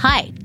Hi,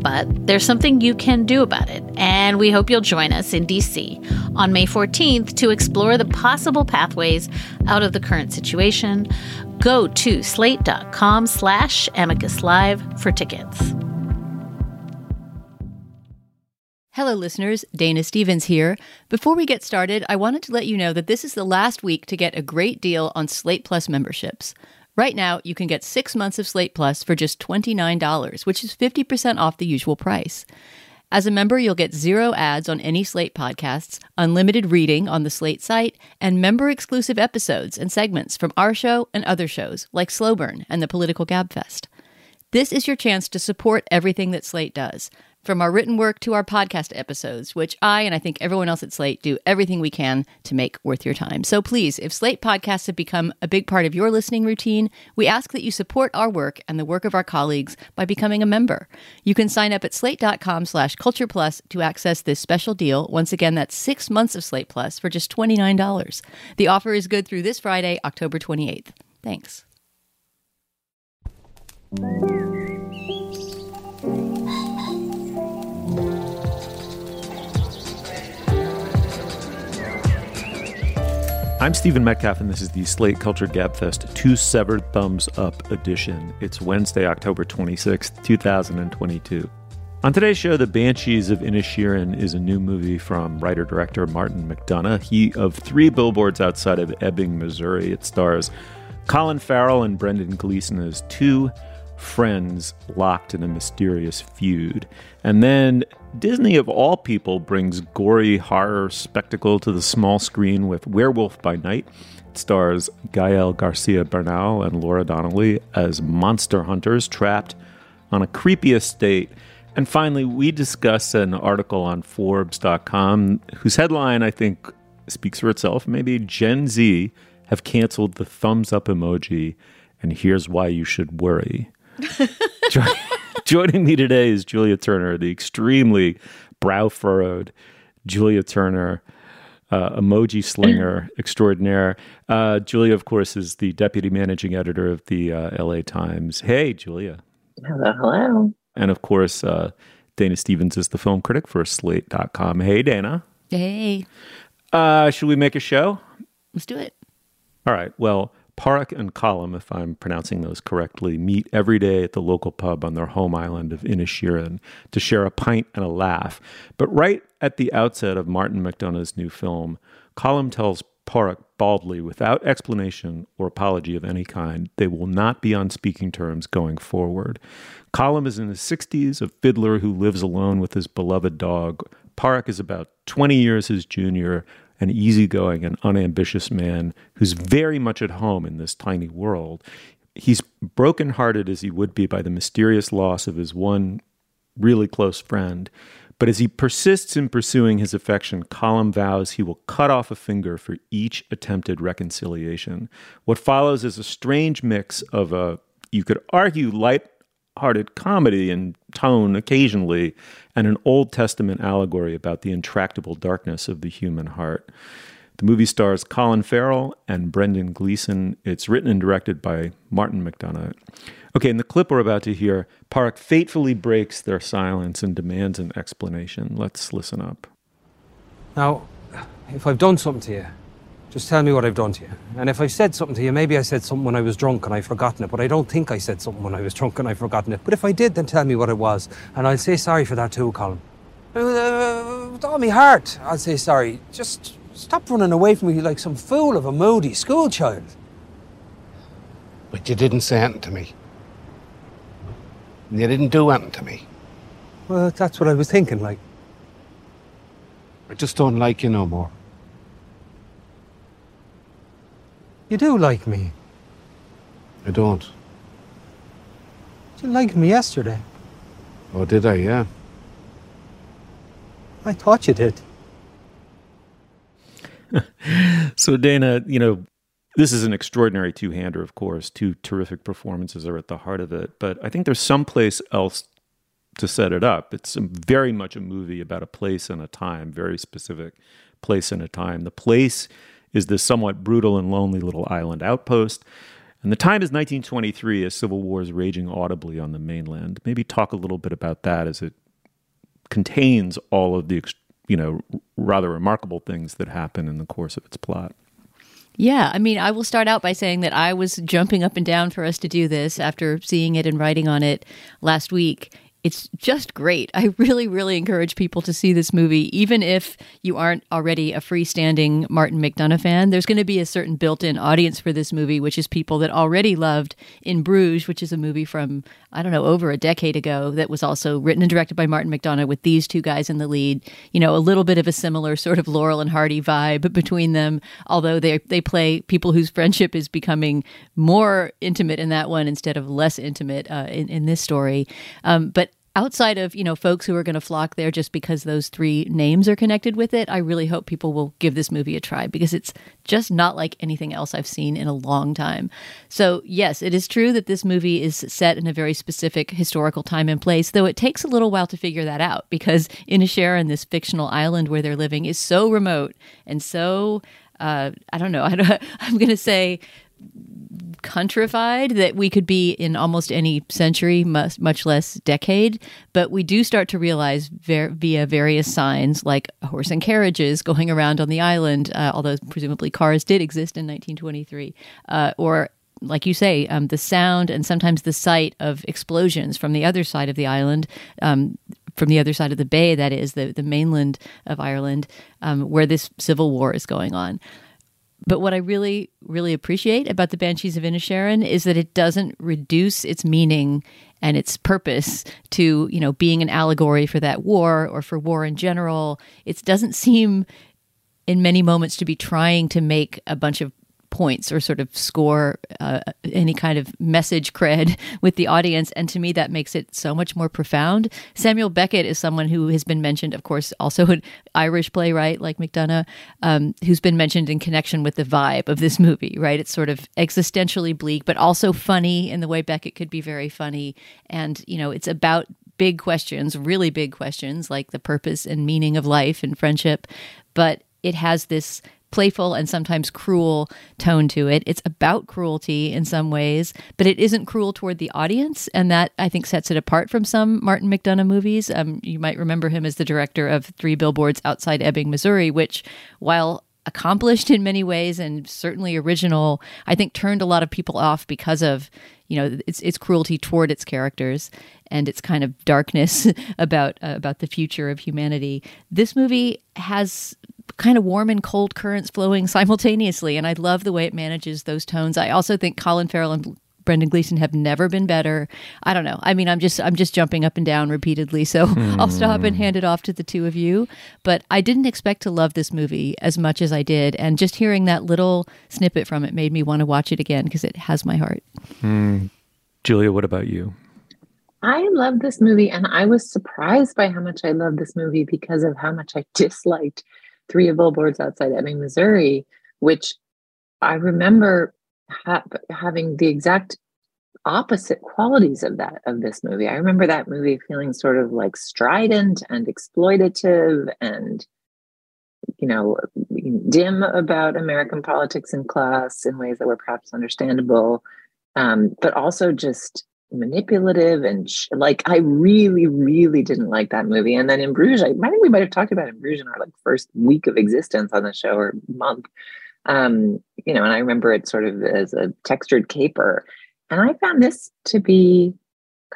But there's something you can do about it, and we hope you'll join us in DC on May 14th to explore the possible pathways out of the current situation. Go to slate.com slash amicus live for tickets. Hello, listeners. Dana Stevens here. Before we get started, I wanted to let you know that this is the last week to get a great deal on Slate Plus memberships. Right now, you can get six months of Slate Plus for just $29, which is 50% off the usual price. As a member, you'll get zero ads on any Slate podcasts, unlimited reading on the Slate site, and member exclusive episodes and segments from our show and other shows like Slow Burn and the Political Gabfest. This is your chance to support everything that Slate does from our written work to our podcast episodes, which I and I think everyone else at Slate do everything we can to make worth your time. So please, if Slate podcasts have become a big part of your listening routine, we ask that you support our work and the work of our colleagues by becoming a member. You can sign up at slate.com slash culture plus to access this special deal. Once again, that's six months of Slate Plus for just $29. The offer is good through this Friday, October 28th. Thanks. I'm Stephen Metcalf, and this is the Slate Culture Gabfest Two Severed Thumbs Up edition. It's Wednesday, October 26th, 2022. On today's show, The Banshees of Inisherin is a new movie from writer director Martin McDonagh. He of three billboards outside of Ebbing, Missouri. It stars Colin Farrell and Brendan Gleeson as two friends locked in a mysterious feud. And then Disney, of all people, brings gory horror spectacle to the small screen with Werewolf by Night. It stars Gael Garcia Bernal and Laura Donnelly as monster hunters trapped on a creepy estate. And finally, we discuss an article on Forbes.com whose headline I think speaks for itself. Maybe Gen Z have canceled the thumbs up emoji, and here's why you should worry. Joining me today is Julia Turner, the extremely brow furrowed Julia Turner, uh, emoji slinger extraordinaire. Uh, Julia, of course, is the deputy managing editor of the uh, LA Times. Hey, Julia. Hello, hello. And of course, uh, Dana Stevens is the film critic for Slate.com. Hey, Dana. Hey. Uh, should we make a show? Let's do it. All right. Well, Pádraic and Colm, if I'm pronouncing those correctly, meet every day at the local pub on their home island of Inisherin to share a pint and a laugh. But right at the outset of Martin McDonagh's new film, Colm tells Pádraic baldly, without explanation or apology of any kind, they will not be on speaking terms going forward. Colm is in his 60s, a fiddler who lives alone with his beloved dog. Pádraic is about 20 years his junior an easygoing and unambitious man who's very much at home in this tiny world. He's brokenhearted as he would be by the mysterious loss of his one really close friend. But as he persists in pursuing his affection, Colm vows he will cut off a finger for each attempted reconciliation. What follows is a strange mix of a, you could argue, light hearted comedy in tone occasionally, and an Old Testament allegory about the intractable darkness of the human heart. The movie stars Colin Farrell and Brendan Gleeson. It's written and directed by Martin McDonagh. Okay, in the clip we're about to hear, Park fatefully breaks their silence and demands an explanation. Let's listen up. Now, if I've done something to you, just tell me what I've done to you. And if I've said something to you, maybe I said something when I was drunk and I've forgotten it, but I don't think I said something when I was drunk and I've forgotten it. But if I did, then tell me what it was. And I'll say sorry for that too, Colm. Uh, all my heart, I'll say sorry. Just stop running away from me like some fool of a moody schoolchild. But you didn't say anything to me. You didn't do anything to me. Well, that's what I was thinking, like. I just don't like you no more. You do like me. I don't. You liked me yesterday. Oh, did I? Yeah. I thought you did. so Dana, you know, this is an extraordinary two-hander, of course. Two terrific performances are at the heart of it, but I think there's someplace else to set it up. It's very much a movie about a place and a time, very specific place and a time. The place is this somewhat brutal and lonely little island outpost. And the time is 1923 as civil war is raging audibly on the mainland. Maybe talk a little bit about that as it contains all of the you know rather remarkable things that happen in the course of its plot. Yeah, I mean, I will start out by saying that I was jumping up and down for us to do this after seeing it and writing on it last week it's just great. I really, really encourage people to see this movie, even if you aren't already a freestanding Martin McDonagh fan. There's going to be a certain built in audience for this movie, which is people that already loved In Bruges, which is a movie from, I don't know, over a decade ago that was also written and directed by Martin McDonagh with these two guys in the lead. You know, a little bit of a similar sort of Laurel and Hardy vibe between them, although they, they play people whose friendship is becoming more intimate in that one instead of less intimate uh, in, in this story. Um, but outside of you know folks who are going to flock there just because those three names are connected with it i really hope people will give this movie a try because it's just not like anything else i've seen in a long time so yes it is true that this movie is set in a very specific historical time and place though it takes a little while to figure that out because Inisherin this fictional island where they're living is so remote and so uh, I don't know. I am going to say countrified that we could be in almost any century, much, much less decade. But we do start to realize ver- via various signs like horse and carriages going around on the island, uh, although presumably cars did exist in 1923, uh, or like you say, um, the sound and sometimes the sight of explosions from the other side of the island, um, from the other side of the bay, that is, the, the mainland of Ireland, um, where this civil war is going on. But what I really, really appreciate about the Banshees of Inisherin is that it doesn't reduce its meaning and its purpose to, you know, being an allegory for that war or for war in general. It doesn't seem in many moments to be trying to make a bunch of points or sort of score uh, any kind of message cred with the audience. And to me, that makes it so much more profound. Samuel Beckett is someone who has been mentioned, of course, also an Irish playwright like McDonagh, um, who's been mentioned in connection with the vibe of this movie, right? It's sort of existentially bleak, but also funny in the way Beckett could be very funny. And, you know, it's about big questions, really big questions like the purpose and meaning of life and friendship. But it has this playful and sometimes cruel tone to it. It's about cruelty in some ways, but it isn't cruel toward the audience. And that I think sets it apart from some Martin McDonagh movies. Um, you might remember him as the director of Three Billboards Outside Ebbing, Missouri, which, while accomplished in many ways and certainly original, I think turned a lot of people off because of you know its its cruelty toward its characters and its kind of darkness about uh, about the future of humanity. This movie has kind of warm and cold currents flowing simultaneously. And I love the way it manages those tones. I also think Colin Farrell and Brendan Gleeson have never been better. I don't know. I mean, I'm just I'm just jumping up and down repeatedly. So hmm. I'll stop and hand it off to the two of you. But I didn't expect to love this movie as much as I did, and just hearing that little snippet from it made me want to watch it again because it has my heart. Hmm. Julia, what about you? I love this movie, and I was surprised by how much I love this movie because of how much I disliked three billboards outside Ebbing, Missouri, which I remember ha- having the exact opposite qualities of that of this movie. I remember that movie feeling sort of like strident and exploitative and you know dim about American politics and class in ways that were perhaps understandable, um, but also just manipulative and sh- like I really, really didn't like that movie. And then in Bruges, I, I think we might have talked about in Bruges in our like first week of existence on the show or month. Um, you know, and I remember it sort of as a textured caper. And I found this to be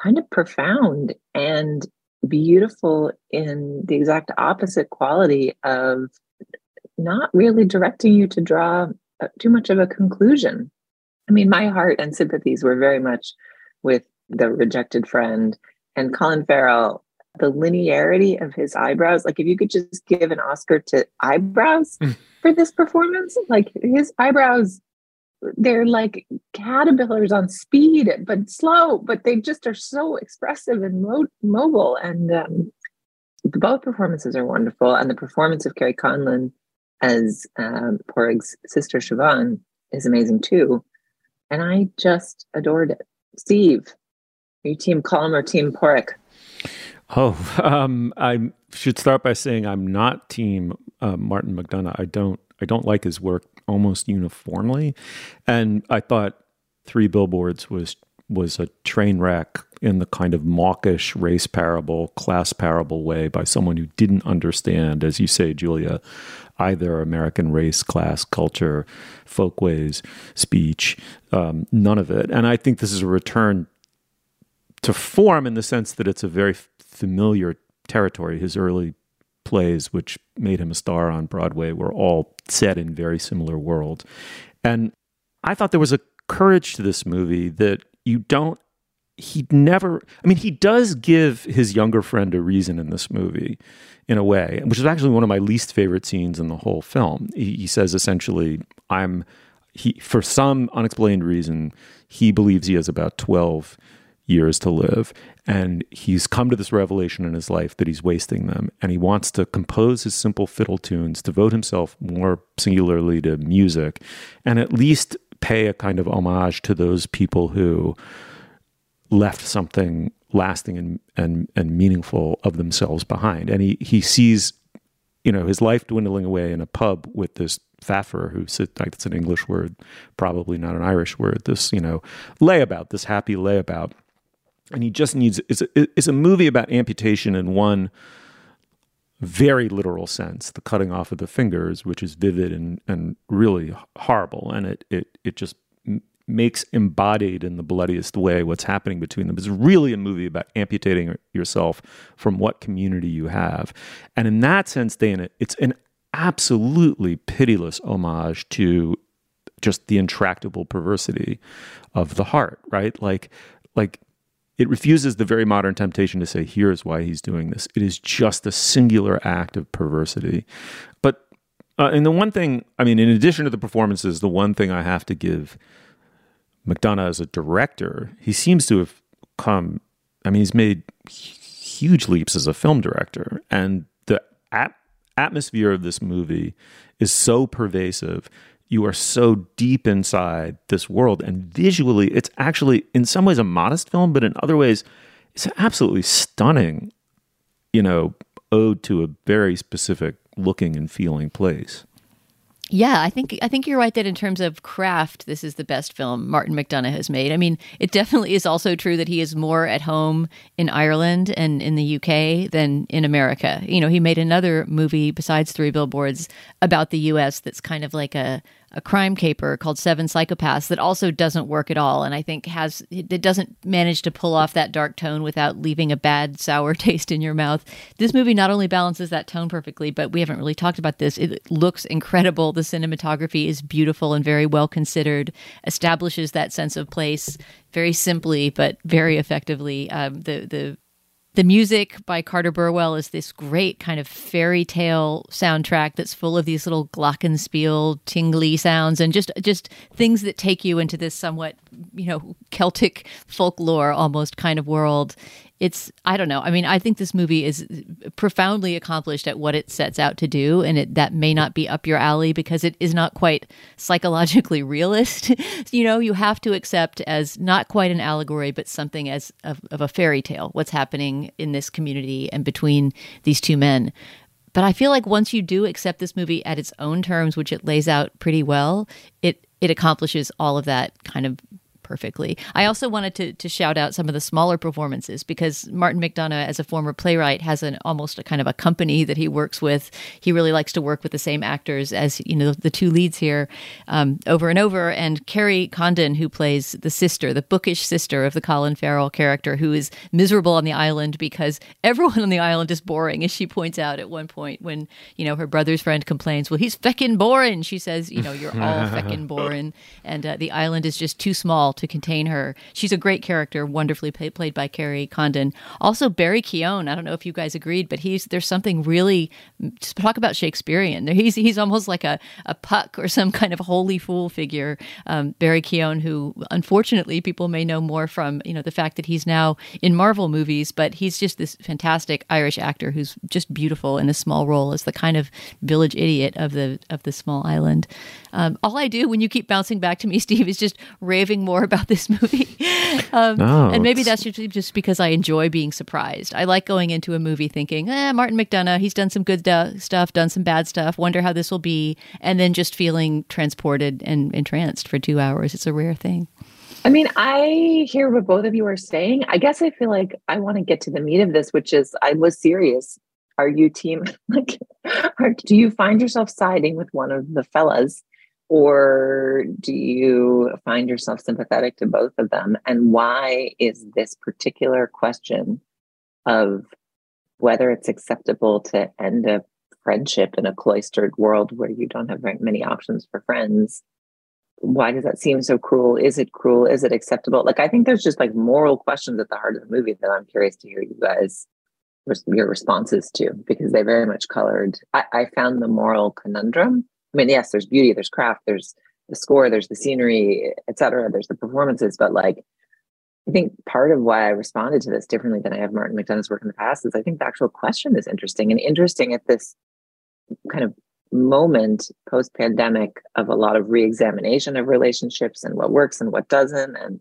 kind of profound and beautiful in the exact opposite quality of not really directing you to draw uh, too much of a conclusion. I mean, my heart and sympathies were very much with the rejected friend and Colin Farrell. The linearity of his eyebrows, like if you could just give an Oscar to eyebrows mm. for this performance, like his eyebrows, they're like caterpillars on speed, but slow, but they just are so expressive and mo- mobile. And um, both performances are wonderful. And the performance of Kerry Condon as um, Pádraig's sister Siobhan is amazing too. And I just adored it. Steve, are you team Colm or team Pádraig? Oh, um, I should start by saying I'm not team uh, Martin McDonagh. I don't I don't like his work almost uniformly, and I thought Three Billboards was was a train wreck in the kind of mawkish race parable, class parable way by someone who didn't understand, as you say, Julia, either American race, class, culture, folkways, speech, um, none of it. And I think this is a return to form in the sense that it's a very familiar territory. His early plays, which made him a star on Broadway, were all set in very similar worlds. And I thought there was a courage to this movie that you don't he never i mean he does give his younger friend a reason in this movie in a way which is actually one of my least favorite scenes in the whole film. He, he says essentially i'm he for some unexplained reason he believes he has about 12 years to live and he's come to this revelation in his life that he's wasting them and he wants to compose his simple fiddle tunes devote himself more singularly to music and at least pay a kind of homage to those people who left something lasting and and and meaningful of themselves behind. And he he sees, you know, his life dwindling away in a pub with this faffer who sits like it's an English word, probably not an Irish word. This you know layabout, this happy layabout, and he just needs it's a, it's a movie about amputation in one very literal sense, the cutting off of the fingers, which is vivid and and really horrible, and it it it just makes embodied in the bloodiest way what's happening between them. It's really a movie about amputating yourself from what community you have. And in that sense, Dana, it's an absolutely pitiless homage to just the intractable perversity of the heart, right? Like, like it refuses the very modern temptation to say, here's why he's doing this. It is just a singular act of perversity. But, uh, and the one thing, I mean, in addition to the performances, the one thing I have to give McDonagh as a director, he seems to have come. I mean, he's made huge leaps as a film director, and the atmosphere of this movie is so pervasive. You are so deep inside this world, and visually, it's actually in some ways a modest film, but in other ways, it's absolutely stunning. You know, ode to a very specific looking and feeling place. Yeah, I think I think you're right that in terms of craft, this is the best film Martin McDonagh has made. I mean, it definitely is also true that he is more at home in Ireland and in the UK than in America. You know, he made another movie besides Three Billboards about the US that's kind of like a a crime caper called Seven Psychopaths that also doesn't work at all, and I think has it doesn't manage to pull off that dark tone without leaving a bad sour taste in your mouth. This movie not only balances that tone perfectly, but we haven't really talked about this. It looks incredible. The cinematography is beautiful and very well considered. Establishes that sense of place very simply, but very effectively. Um, the the the music by Carter Burwell is this great kind of fairy tale soundtrack that's full of these little glockenspiel tingly sounds and just just things that take you into this somewhat you know Celtic folklore almost kind of world it's I don't know. I mean, I think this movie is profoundly accomplished at what it sets out to do, and it, that may not be up your alley because it is not quite psychologically realist. you know, you have to accept as not quite an allegory, but something as of, of a fairy tale. What's happening in this community and between these two men. But I feel like once you do accept this movie at its own terms, which it lays out pretty well, it it accomplishes all of that kind of perfectly. I also wanted to, to shout out some of the smaller performances because Martin McDonagh, as a former playwright, has an almost a kind of a company that he works with. He really likes to work with the same actors as you know the two leads here um, over and over. And Kerry Condon, who plays the sister, the bookish sister of the Colin Farrell character, who is miserable on the island because everyone on the island is boring, as she points out at one point when you know her brother's friend complains, "Well, he's feckin' boring." She says, "You know, you're all feckin' boring," and uh, the island is just too small to contain her. She's a great character, wonderfully play- played by Kerry Condon. Also, Barry Keoghan. I don't know if you guys agreed, but he's there's something really just talk about Shakespearean. He's he's almost like a, a puck or some kind of holy fool figure. Um, Barry Keoghan, who unfortunately people may know more from you know the fact that he's now in Marvel movies, but he's just this fantastic Irish actor who's just beautiful in a small role as the kind of village idiot of the of the small island. Um, all I do when you keep bouncing back to me, Steve, is just raving more about this movie. um, No, and maybe it's- that's just, just because I enjoy being surprised. I like going into a movie thinking, eh, Martin McDonagh, he's done some good du- stuff, done some bad stuff, wonder how this will be, and then just feeling transported and entranced for two hours. It's a rare thing. I mean, I hear what both of you are saying. I guess I feel like I want to get to the meat of this, which is I was serious. Are you team like are, do you find yourself siding with one of the fellas or do you find yourself sympathetic to both of them? And why is this particular question of whether it's acceptable to end a friendship in a cloistered world where you don't have very many options for friends why does that seem so cruel? Is it cruel? Is it acceptable? Like, I think there's just like moral questions at the heart of the movie that I'm curious to hear you guys your responses to because they very much colored. I, I found the moral conundrum. I mean, yes, there's beauty, there's craft, there's the score, there's the scenery, etc. There's the performances, but like, I think part of why I responded to this differently than I have Martin McDonagh's work in the past is I think the actual question is interesting and interesting at this kind of moment post pandemic of a lot of re-examination of relationships and what works and what doesn't and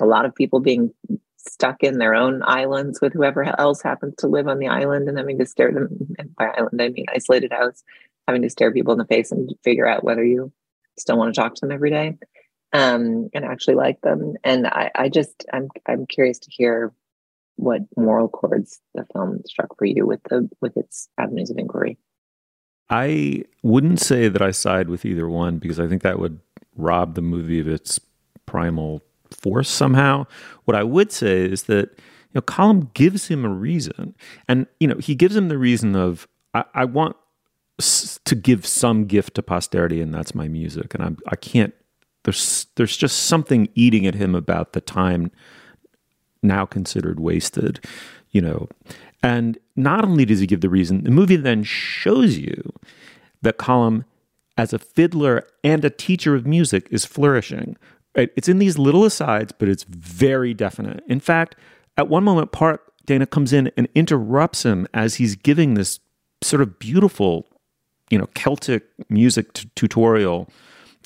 a lot of people being stuck in their own islands with whoever else happens to live on the island and having to stare them by island I mean isolated house having to stare people in the face and figure out whether you still want to talk to them every day um, and actually like them and I, I just I'm I'm curious to hear what moral chords the film struck for you with the with its avenues of inquiry I wouldn't say that I side with either one because I think that would rob the movie of its primal force somehow. What I would say is that you know Colm gives him a reason, and you know he gives him the reason of I, I want to give some gift to posterity, and that's my music, and I'm I can't. There's there's just something eating at him about the time now considered wasted, you know. And not only does he give the reason, the movie then shows you that Colm, as a fiddler and a teacher of music, is flourishing. It's in these little asides, but it's very definite. In fact, at one moment, Park Dana comes in and interrupts him as he's giving this sort of beautiful, you know, Celtic music t- tutorial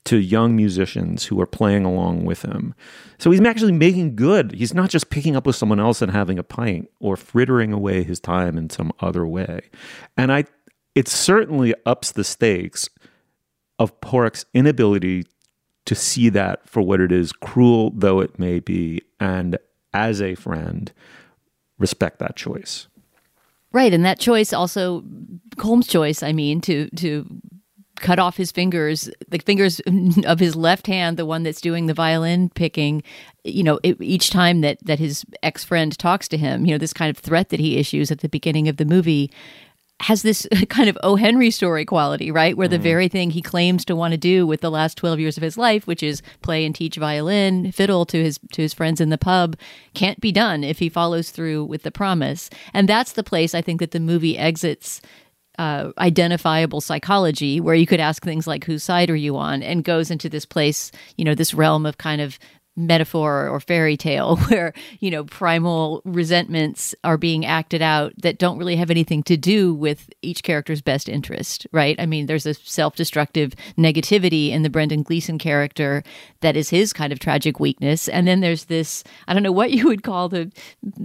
to young musicians who are playing along with him. So he's actually making good. He's not just picking up with someone else and having a pint or frittering away his time in some other way. And I it certainly ups the stakes of Pádraic's inability to see that for what it is, cruel though it may be, and as a friend, respect that choice. Right, and that choice also Holmes' choice, I mean, to to cut off his fingers, the fingers of his left hand, the one that's doing the violin picking, you know, it, each time that that his ex-friend talks to him, you know, this kind of threat that he issues at the beginning of the movie has this kind of O. Henry story quality, right? Where the very thing he claims to want to do with the last 12 years of his life, which is play and teach violin, fiddle to his to his friends in the pub, can't be done if he follows through with the promise. And that's the place I think that the movie exits uh, identifiable psychology, where you could ask things like, whose side are you on? And goes into this place, you know, this realm of kind of metaphor or fairy tale where you know primal resentments are being acted out that don't really have anything to do with each character's best interest right? I mean there's a self-destructive negativity in the brendan gleeson character that is his kind of tragic weakness. And then there's this i don't know what you would call the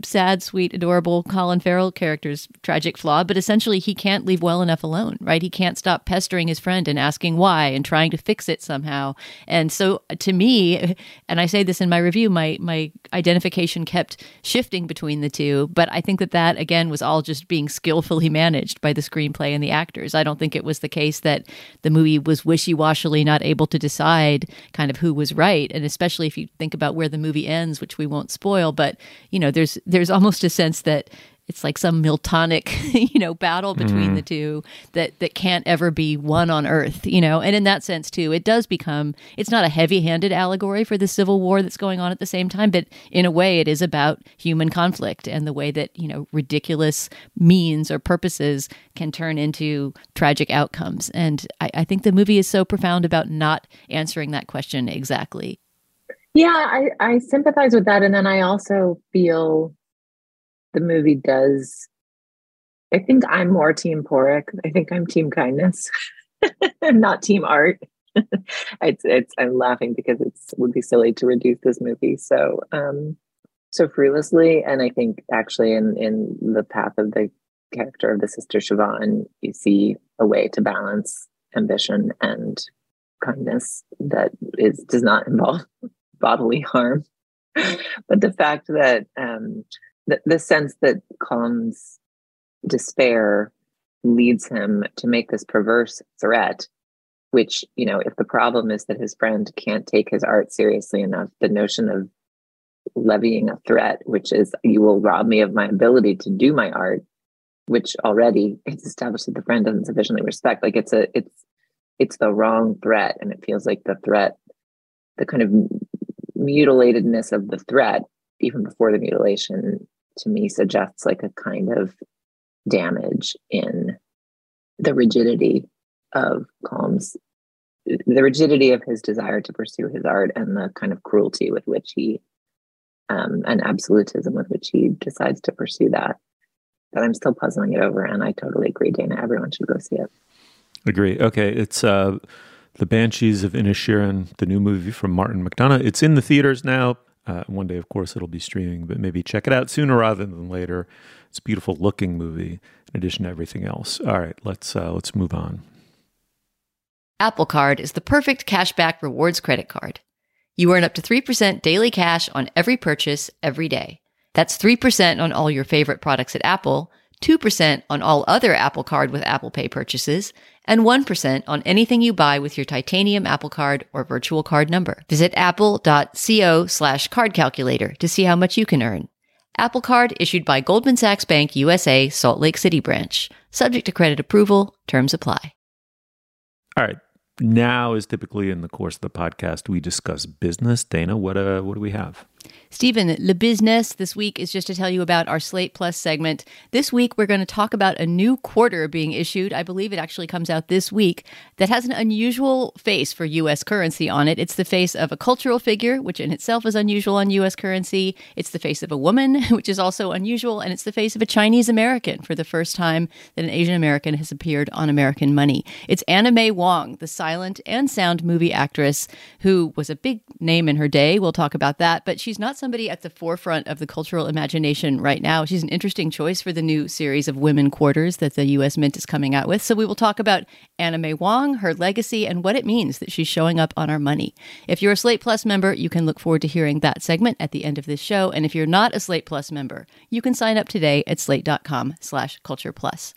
sad sweet adorable colin farrell character's tragic flaw but essentially he can't leave well enough alone right? He can't stop pestering his friend and asking why and trying to fix it somehow. And so to me and i say this in my review. My my identification kept shifting between the two, but I think that that again was all just being skillfully managed by the screenplay and the actors. I don't think it was the case that the movie was wishy washily not able to decide kind of who was right, and especially if you think about where the movie ends, which we won't spoil. But you know, there's there's almost a sense that it's like some miltonic you know battle between mm. the two that that can't ever be won on earth you know? And in that sense too it does become it's not a heavy-handed allegory for the civil war that's going on at the same time but in a way it is about human conflict and the way that you know ridiculous means or purposes can turn into tragic outcomes. And I, I think the movie is so profound about not answering that question exactly. Yeah I, I sympathize with that. And then i also feel the movie does I think I'm more team Pádraic. I think I'm team kindness. not team art. it's it's I'm laughing because it would be silly to reduce this movie so um so frivolously. And I think actually in in the path of the character of the sister Siobhan, you see a way to balance ambition and kindness that is does not involve bodily harm. but the fact that um the, the sense that Colm's despair leads him to make this perverse threat which you know if the problem is that his friend can't take his art seriously enough the notion of levying a threat which is you will rob me of my ability to do my art which already it's established that the friend doesn't sufficiently respect like it's a it's it's the wrong threat and it feels like the threat the kind of mutilatedness of the threat even before the mutilation to me suggests like a kind of damage in the rigidity of Colm's the rigidity of his desire to pursue his art and the kind of cruelty with which he um, and absolutism with which he decides to pursue that. But I'm still puzzling it over, and I totally agree, Dana. Everyone should go see it. Agree. Okay, it's uh, the Banshees of Inisherin, the new movie from Martin McDonagh. It's in the theaters now. Uh, one day, of course, it'll be streaming, but maybe check it out sooner rather than later. It's a beautiful looking movie in addition to everything else. All right, let's uh, let's move on. Apple Card is the perfect cashback rewards credit card. You earn up to 3% daily cash on every purchase every day. That's 3% on all your favorite products at Apple 2% on all other Apple Card with Apple Pay purchases, and 1% on anything you buy with your titanium Apple Card or virtual card number. Visit apple.co slash card calculator to see how much you can earn. Apple Card issued by Goldman Sachs Bank USA, Salt Lake City branch. Subject to credit approval, terms apply. All right. Now is typically in the course of the podcast we discuss business. Dana, what uh, what do we have? Stephen, the Business this week is just to tell you about our Slate Plus segment. This week, we're going to talk about a new quarter being issued. I believe it actually comes out this week that has an unusual face for U.S. currency on it. It's the face of a cultural figure, which in itself is unusual on U.S. currency. It's the face of a woman, which is also unusual. And it's the face of a Chinese American for the first time that an Asian American has appeared on American money. It's Anna May Wong, the silent and sound movie actress who was a big name in her day. We'll talk about that. But she's not somebody at the forefront of the cultural imagination right now. She's an interesting choice for the new series of Women Quarters that the U.S. Mint is coming out with. So we will talk about Anna May Wong, her legacy, and what it means that she's showing up on our money. If you're a Slate Plus member, you can look forward to hearing that segment at the end of this show. And if you're not a Slate Plus member, you can sign up today at slate.com slash culture plus.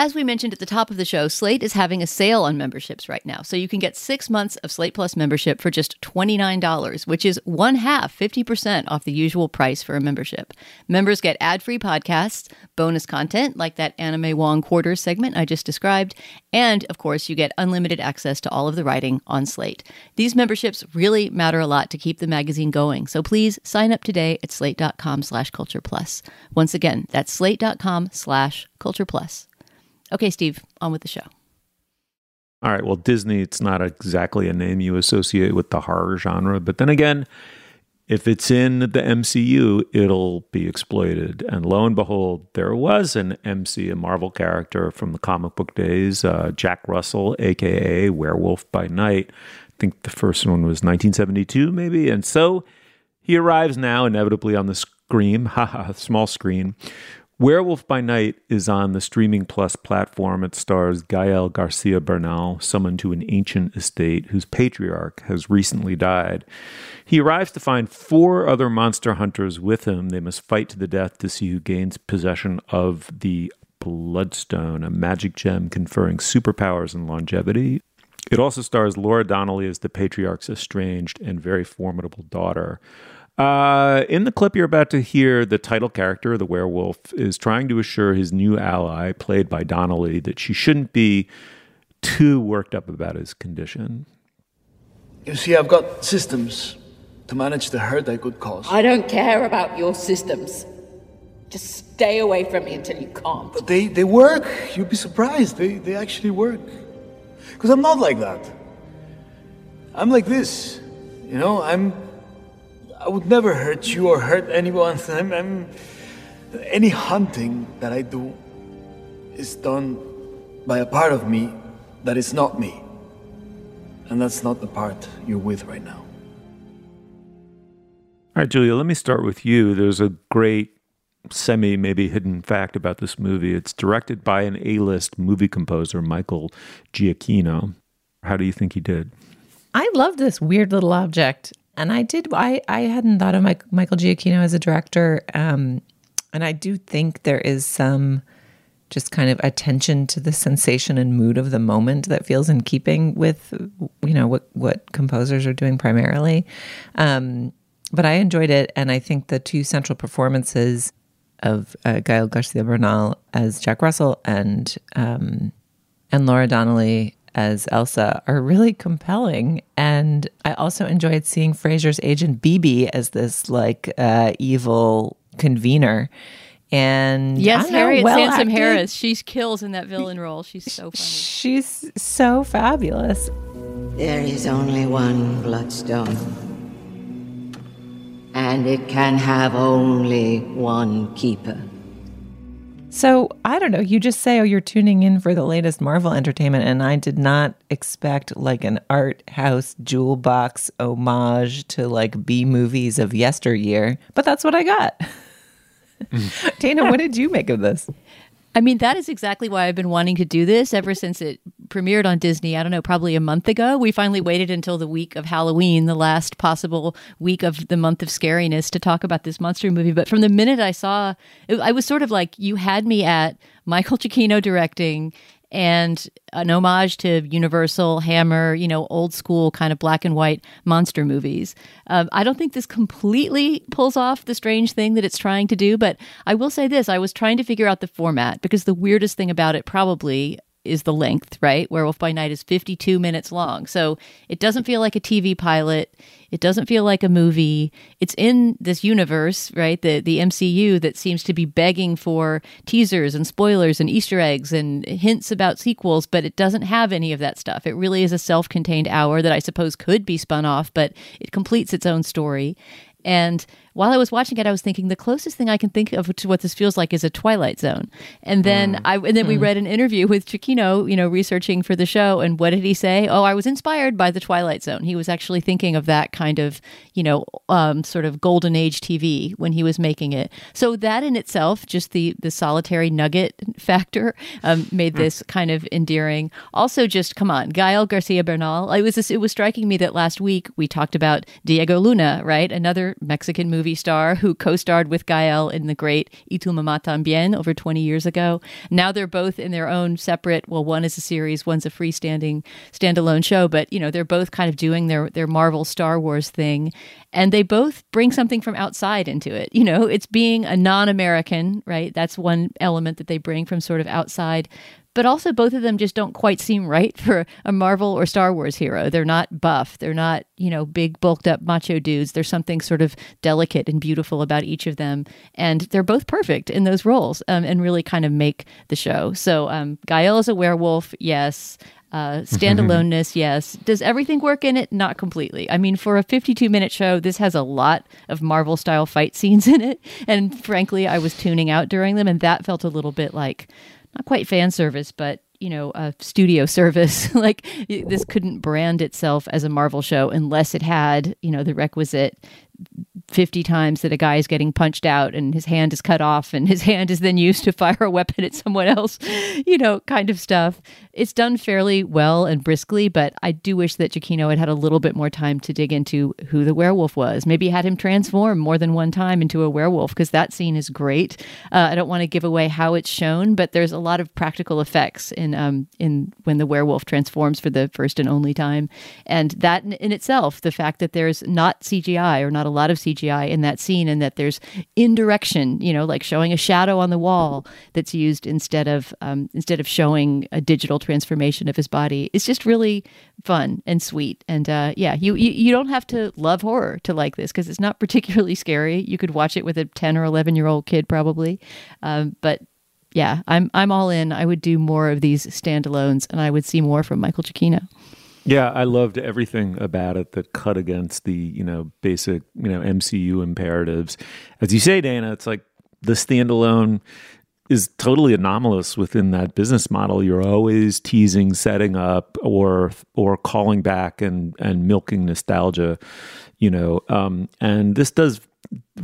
As we mentioned at the top of the show, Slate is having a sale on memberships right now. So you can get six months of Slate Plus membership for just $29, which is one half, 50% off the usual price for a membership. Members get ad free podcasts, bonus content like that Anna May Wong Quarters segment I just described, and of course, you get unlimited access to all of the writing on Slate. These memberships really matter a lot to keep the magazine going. So please sign up today at slate.com slash culture plus. Once again, that's slate.com slash culture plus. Okay, Steve, on with the show. All right. Well, Disney, it's not exactly a name you associate with the horror genre. But then again, if it's in the MCU, it'll be exploited. And lo and behold, there was an MC, a Marvel character from the comic book days, uh, Jack Russell, aka Werewolf by Night. I think the first one was 1972, maybe. And so he arrives now inevitably on the screen, haha, small screen, Werewolf by Night is on the Streaming Plus platform. It stars Gael Garcia Bernal, summoned to an ancient estate whose patriarch has recently died. He arrives to find four other monster hunters with him. They must fight to the death to see who gains possession of the Bloodstone, a magic gem conferring superpowers and longevity. It also stars Laura Donnelly as the patriarch's estranged and very formidable daughter. Uh, in the clip you're about to hear, the title character, the werewolf, is trying to assure his new ally, played by Donnelly, that she shouldn't be too worked up about his condition. You see, I've got systems to manage the hurt I could cause. I don't care about your systems. Just stay away from me until you can't. But they, they work. You'd be surprised. They, they actually work. Because I'm not like that. I'm like this. You know, I'm. I would never hurt you or hurt anyone. I'm, I'm. Any hunting that I do is done by a part of me that is not me. And that's not the part you're with right now. All right, Julia, let me start with you. There's a great semi maybe hidden fact about this movie. It's directed by an A-list movie composer, Michael Giacchino. How do you think he did? I love this weird little object, and I did. I I hadn't thought of Mike, Michael Giacchino as a director, um, and I do think there is some just kind of attention to the sensation and mood of the moment that feels in keeping with you know what what composers are doing primarily. Um, but I enjoyed it, and I think the two central performances of uh, Gael Garcia Bernal as Jack Russell and um, and Laura Donnelly as Elsa are really compelling. And I also enjoyed seeing Frasier's agent Bebe as this like uh, evil convener. And yes, know, Harriet well Sansom acted. Harris, she kills in that villain role. She's so funny. She's so fabulous. There is only one bloodstone. And it can have only one keeper. So I don't know. You just say, "Oh, you're tuning in for the latest Marvel entertainment," and I did not expect like an art house jewel box homage to like B movies of yesteryear. But that's what I got. Mm. Dana, what did you make of this? I mean, that is exactly why I've been wanting to do this ever since it premiered on Disney. I don't know, probably a month ago. We finally waited until the week of Halloween, the last possible week of the month of scariness, to talk about this monster movie. But from the minute I saw, it, I was sort of like, you had me at Michael Giacchino directing and an homage to Universal, Hammer, you know, old school kind of black and white monster movies. Um, I don't think this completely pulls off the strange thing that it's trying to do, but I will say this I was trying to figure out the format because the weirdest thing about it probably is the length, right? Werewolf by Night is 52 minutes long. So it doesn't feel like a TV pilot. It doesn't feel like a movie. It's in this universe, right? The the MCU that seems to be begging for teasers and spoilers and Easter eggs and hints about sequels, but it doesn't have any of that stuff. It really is a self-contained hour that I suppose could be spun off, but it completes its own story. And while I was watching it, I was thinking the closest thing I can think of to what this feels like is a Twilight Zone. And then Mm. I and then we read an interview with Giacchino, you know, researching for the show. And what did he say? Oh, I was inspired by the Twilight Zone. He was actually thinking of that kind of, you know, um, sort of golden age TV when he was making it. So that in itself, just the the solitary nugget factor, um, made this kind of endearing. Also, just come on, Gael Garcia Bernal. It was this, it was striking me that last week we talked about Diego Luna, right, another Mexican movie star who co-starred with Gael in the great Y tu también over 20 years ago. Now they're both in their own separate. Well, one is a series, one's a freestanding standalone show, but you know they're both kind of doing their their Marvel Star Wars thing, and they both bring something from outside into it. You know, it's being a non-American, right? That's one element that they bring from sort of outside but also both of them just don't quite seem right for a Marvel or Star Wars hero. They're not buff. They're not, you know, big bulked up macho dudes. There's something sort of delicate and beautiful about each of them, and they're both perfect in those roles um, and really kind of make the show. So um, Gael is a werewolf, yes. Uh, standaloneness, yes. Does everything work in it? Not completely. I mean, for a 52 minute show, this has a lot of Marvel style fight scenes in it. And frankly, I was tuning out during them, and that felt a little bit like not quite fan service, but you know, a studio service. like this couldn't brand itself as a Marvel show unless it had, you know, the requisite 50 times that a guy is getting punched out and his hand is cut off and his hand is then used to fire a weapon at someone else, you know, kind of stuff. It's done fairly well and briskly, but I do wish that Giacchino had had a little bit more time to dig into who the werewolf was. Maybe had him transform more than one time into a werewolf because that scene is great. Uh, I don't want to give away how it's shown, but there's a lot of practical effects in um, in when the werewolf transforms for the first and only time, and that in, in itself, the fact that there's not CGI or not a lot of CGI in that scene, and that there's indirection, you know, like showing a shadow on the wall that's used instead of um, instead of showing a digital transformation of his body. It's just really fun and sweet, and uh, yeah, you, you you don't have to love horror to like this because it's not particularly scary. You could watch it with a ten or eleven year old kid probably, um, but yeah, I'm I'm all in. I would do more of these standalones, and I would see more from Michael Giacchino. Yeah, I loved everything about it that cut against the you know basic you know MCU imperatives. As you say, Dana, it's like the standalone is totally anomalous within that business model. You're always teasing, setting up, or or calling back and and milking nostalgia, you know. Um, and this does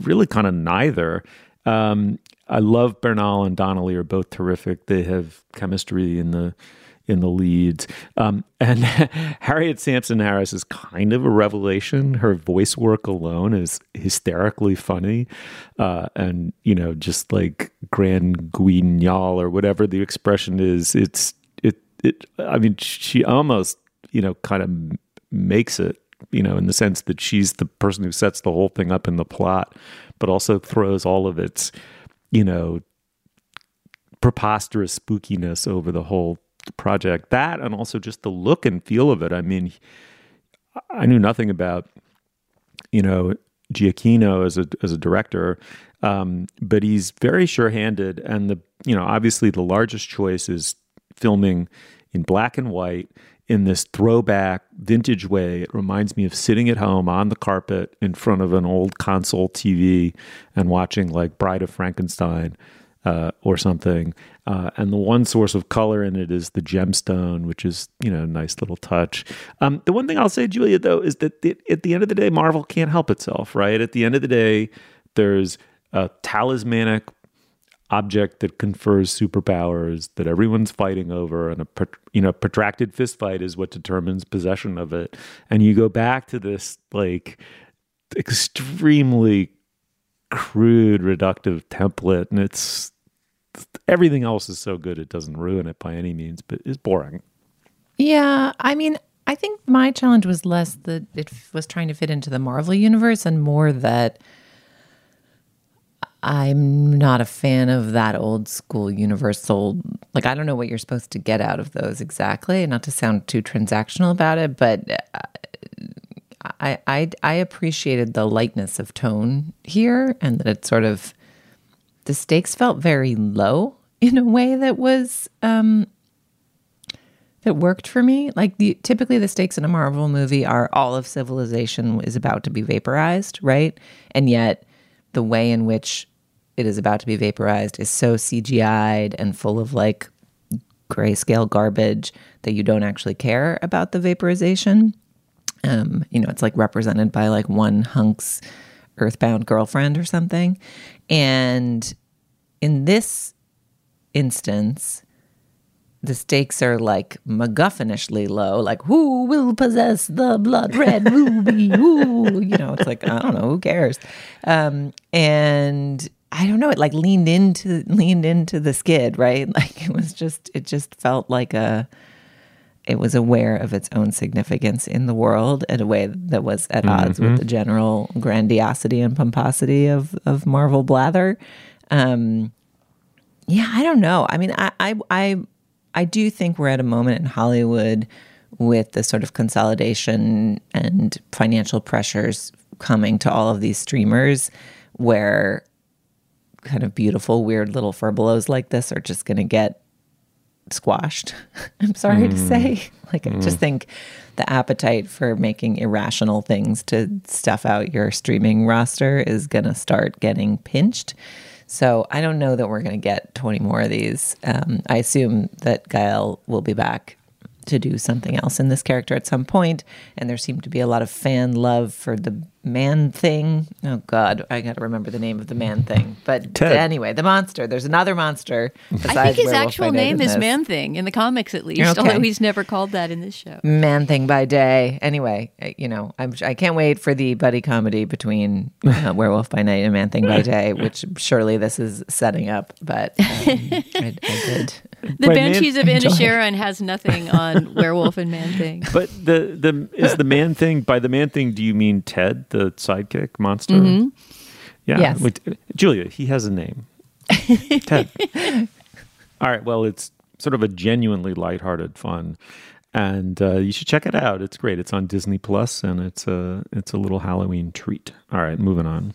really kind of neither. Um, I love Bernal and Donnelly are both terrific. They have chemistry in the in the leads. Um, and Harriet Sansom Harris is kind of a revelation. Her voice work alone is hysterically funny. Uh, and, you know, just like grand guignol or whatever the expression is, it's, it, it, I mean, she almost, you know, kind of makes it, you know, in the sense that she's the person who sets the whole thing up in the plot, but also throws all of its, you know, preposterous spookiness over the whole project. That and also just the look and feel of it. I mean, I knew nothing about you know Giacchino as a as a director, um, but he's very sure-handed. And the you know obviously the largest choice is filming in black and white in this throwback vintage way. It reminds me of sitting at home on the carpet in front of an old console TV and watching like Bride of Frankenstein uh, or something. Uh, and the one source of color in it is the gemstone, which is you know a nice little touch. Um, the one thing I'll say, Julia, though, is that at the end of the day, Marvel can't help itself, right? At the end of the day, there's a talismanic object that confers superpowers that everyone's fighting over, and a you know protracted fist fight is what determines possession of it. And you go back to this like extremely crude, reductive template, and it's everything else is so good it doesn't ruin it by any means, but it's boring. Yeah, I mean, I think my challenge was less that it was trying to fit into the Marvel universe and more that I'm not a fan of that old school universal. Like, I don't know what you're supposed to get out of those exactly. Not to sound too transactional about it, but uh, I I, I appreciated the lightness of tone here, and that it sort of the stakes felt very low in a way that was um, that worked for me. Like the, typically, the stakes in a Marvel movie are all of civilization is about to be vaporized, right? And yet, the way in which it is about to be vaporized is so CGI'd and full of like grayscale garbage that you don't actually care about the vaporization. Um, you know, it's like represented by like one hunk's earthbound girlfriend or something. And in this instance, the stakes are like MacGuffinishly low, like who will possess the blood red ruby? Who, you know, it's like I don't know, who cares? Um, and I don't know, it like leaned into leaned into the skid, right? Like it was just, it just felt like a it was aware of its own significance in the world in a way that was at mm-hmm. odds with the general grandiosity and pomposity of of Marvel blather. Um, yeah, I don't know. I mean, I, I I I do think we're at a moment in Hollywood with the sort of consolidation and financial pressures coming to all of these streamers where kind of beautiful, weird little furbelows like this are just going to get squashed. I'm sorry mm. to say. Like, mm. I just think the appetite for making irrational things to stuff out your streaming roster is going to start getting pinched. So I don't know that we're going to get 20 more of these. Um, I assume that Gael will be back to do something else in this character at some point, and there seemed to be a lot of fan love for the man thing. Oh God, I got to remember the name of the man thing. But Ted. anyway, the monster. There's another monster. I besides think his Werewolf actual name is. Man Thing in the comics, at least, Okay. although he's never called that in this show. Man thing by day. Anyway, uh, you know, I'm, I can't wait for the buddy comedy between uh, Werewolf by Night and Man Thing by Day, which surely this is setting up. But um, I, I did. The By Man- Banshees of Enjoy. Inisherin has nothing on Werewolf and Man Thing. But the the is the man thing by the man thing? Do you mean Ted, the sidekick monster? Mhm. Yeah, Yes. Wait, Julia. He has a name. Ted. All right. Well, it's sort of a genuinely lighthearted fun, and uh, you should check it out. It's great. It's on Disney Plus, and it's a it's a little Halloween treat. All right, moving on.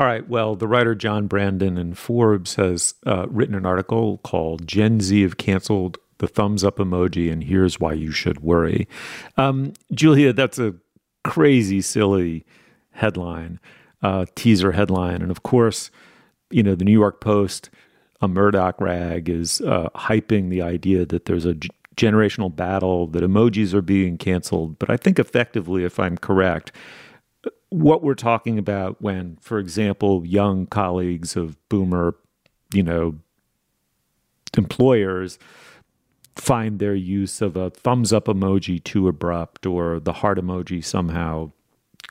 All right. Well, the writer John Brandon in Forbes has uh, written an article called "Gen Z have canceled the thumbs up emoji, and here's why you should worry." Um, Julia, that's a crazy, silly headline, uh, teaser headline, and of course, you know the New York Post, a Murdoch rag, is uh, hyping the idea that there's a g- generational battle that emojis are being canceled. But I think effectively, if I'm correct what we're talking about when, for example, young colleagues of boomer, you know, employers find their use of a thumbs up emoji too abrupt or the heart emoji somehow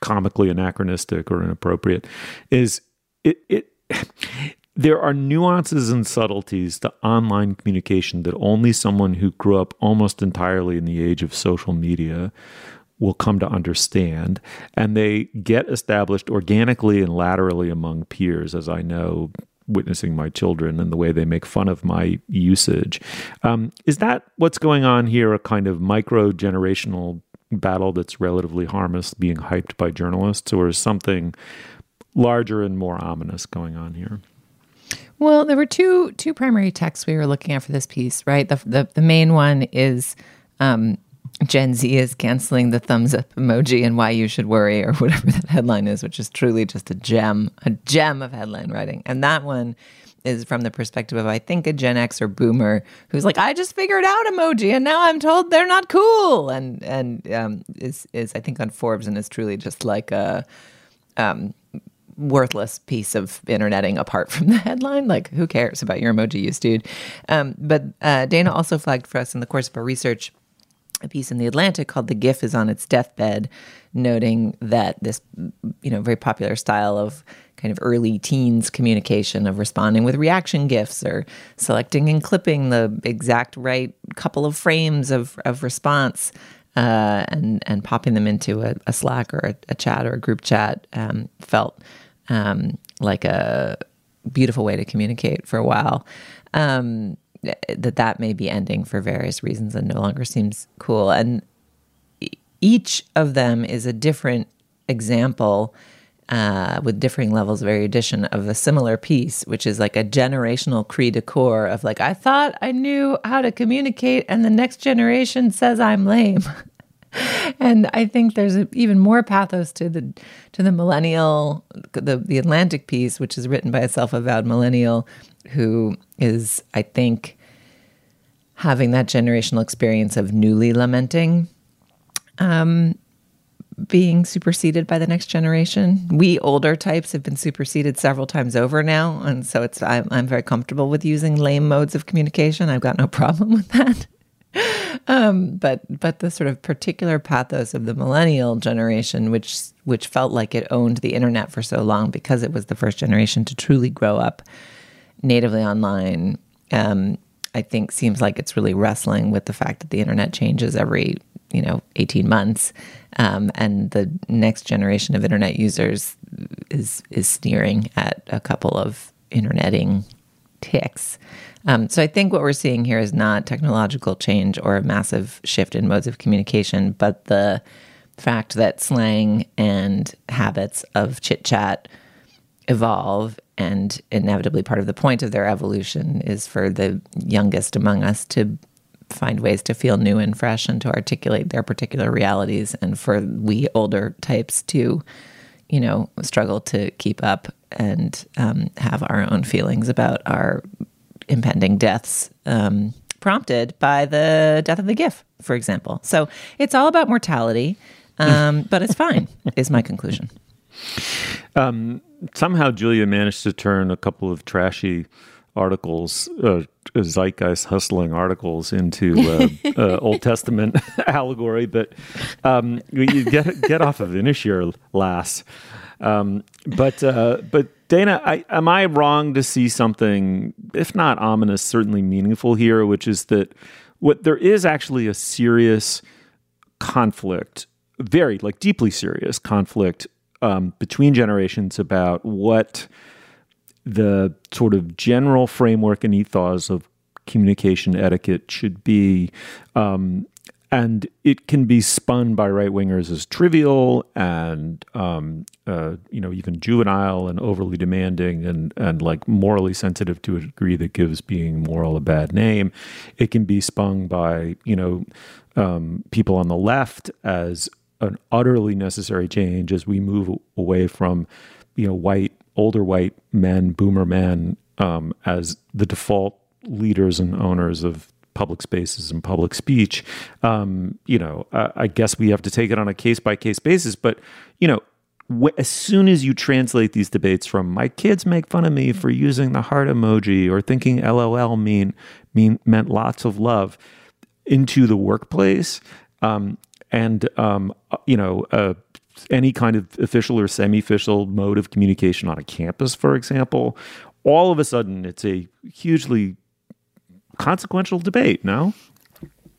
comically anachronistic or inappropriate is it it there are nuances and subtleties to online communication that only someone who grew up almost entirely in the age of social media will come to understand and they get established organically and laterally among peers as i know witnessing my children and the way they make fun of my usage um, is that what's going on here a kind of micro generational battle that's relatively harmless being hyped by journalists or is something larger and more ominous going on here Well, there were two two primary texts we were looking at for this piece, right? The the, the main one is um, Gen Z is canceling the thumbs up emoji and why you should worry, or whatever that headline is, which is truly just a gem, a gem of headline writing. And that one is from the perspective of I think a Gen X or Boomer who's like, I just figured out emoji and now I'm told they're not cool, and and um, is is I think on Forbes and is truly just like a um, worthless piece of interneting apart from the headline. Like, who cares about your emoji use, dude? Um, but uh, Dana also flagged for us in the course of our research a piece in the Atlantic called "The GIF is on its deathbed," noting that this, you know, very popular style of kind of early teens communication of responding with reaction gifs or selecting and clipping the exact right couple of frames of of response uh, and and popping them into a, a Slack or a, a chat or a group chat um, felt um, like a beautiful way to communicate for a while. Um, that that may be ending for various reasons and no longer seems cool. And each of them is a different example uh, with differing levels of erudition of a similar piece, which is like a generational cri de coeur of like, I thought I knew how to communicate, and the next generation says I'm lame. and I think there's even more pathos to the to the millennial, the the Atlantic piece, which is written by a self-avowed millennial who is, I think, having that generational experience of newly lamenting um, being superseded by the next generation. We older types have been superseded several times over now, and so it's I'm, I'm very comfortable with using lame modes of communication. I've got no problem with that. um, but but the sort of particular pathos of the millennial generation, which which felt like it owned the internet for so long because it was the first generation to truly grow up natively online, um, I think seems like it's really wrestling with the fact that the internet changes every you know 18 months, um, and the next generation of internet users is is sneering at a couple of interneting ticks. Um, so I think what we're seeing here is not technological change or a massive shift in modes of communication, but the fact that slang and habits of chit chat evolve. And inevitably, part of the point of their evolution is for the youngest among us to find ways to feel new and fresh and to articulate their particular realities, and for we older types to, you know, struggle to keep up and um, have our own feelings about our impending deaths. Um, prompted by the death of the GIF, for example. So it's all about mortality, um, but it's fine, is my conclusion. Um, somehow Julia managed to turn a couple of trashy articles, uh, zeitgeist hustling articles, into uh, uh, Old Testament allegory. But um, you get get off of Inisheer, lass. Um, but uh, but Dana, I, am I wrong to see something, if not ominous, certainly meaningful here, which is that what there is actually a serious conflict, very like deeply serious conflict um, between generations about what the sort of general framework and ethos of communication etiquette should be. Um, and it can be spun by right wingers as trivial and um, uh, you know even juvenile and overly demanding and and like morally sensitive to a degree that gives being moral a bad name. It can be spun by you know um, people on the left as an utterly necessary change as we move away from, you know, white, older white men, boomer men, um, as the default leaders and owners of public spaces and public speech. Um, you know, uh, I guess we have to take it on a case by case basis, but, you know, as soon as you translate these debates from my kids make fun of me for using the heart emoji or thinking LOL mean mean meant lots of love into the workplace, um, and um, you know uh, any kind of official or semi-official mode of communication on a campus, for example, all of a sudden it's a hugely consequential debate. No.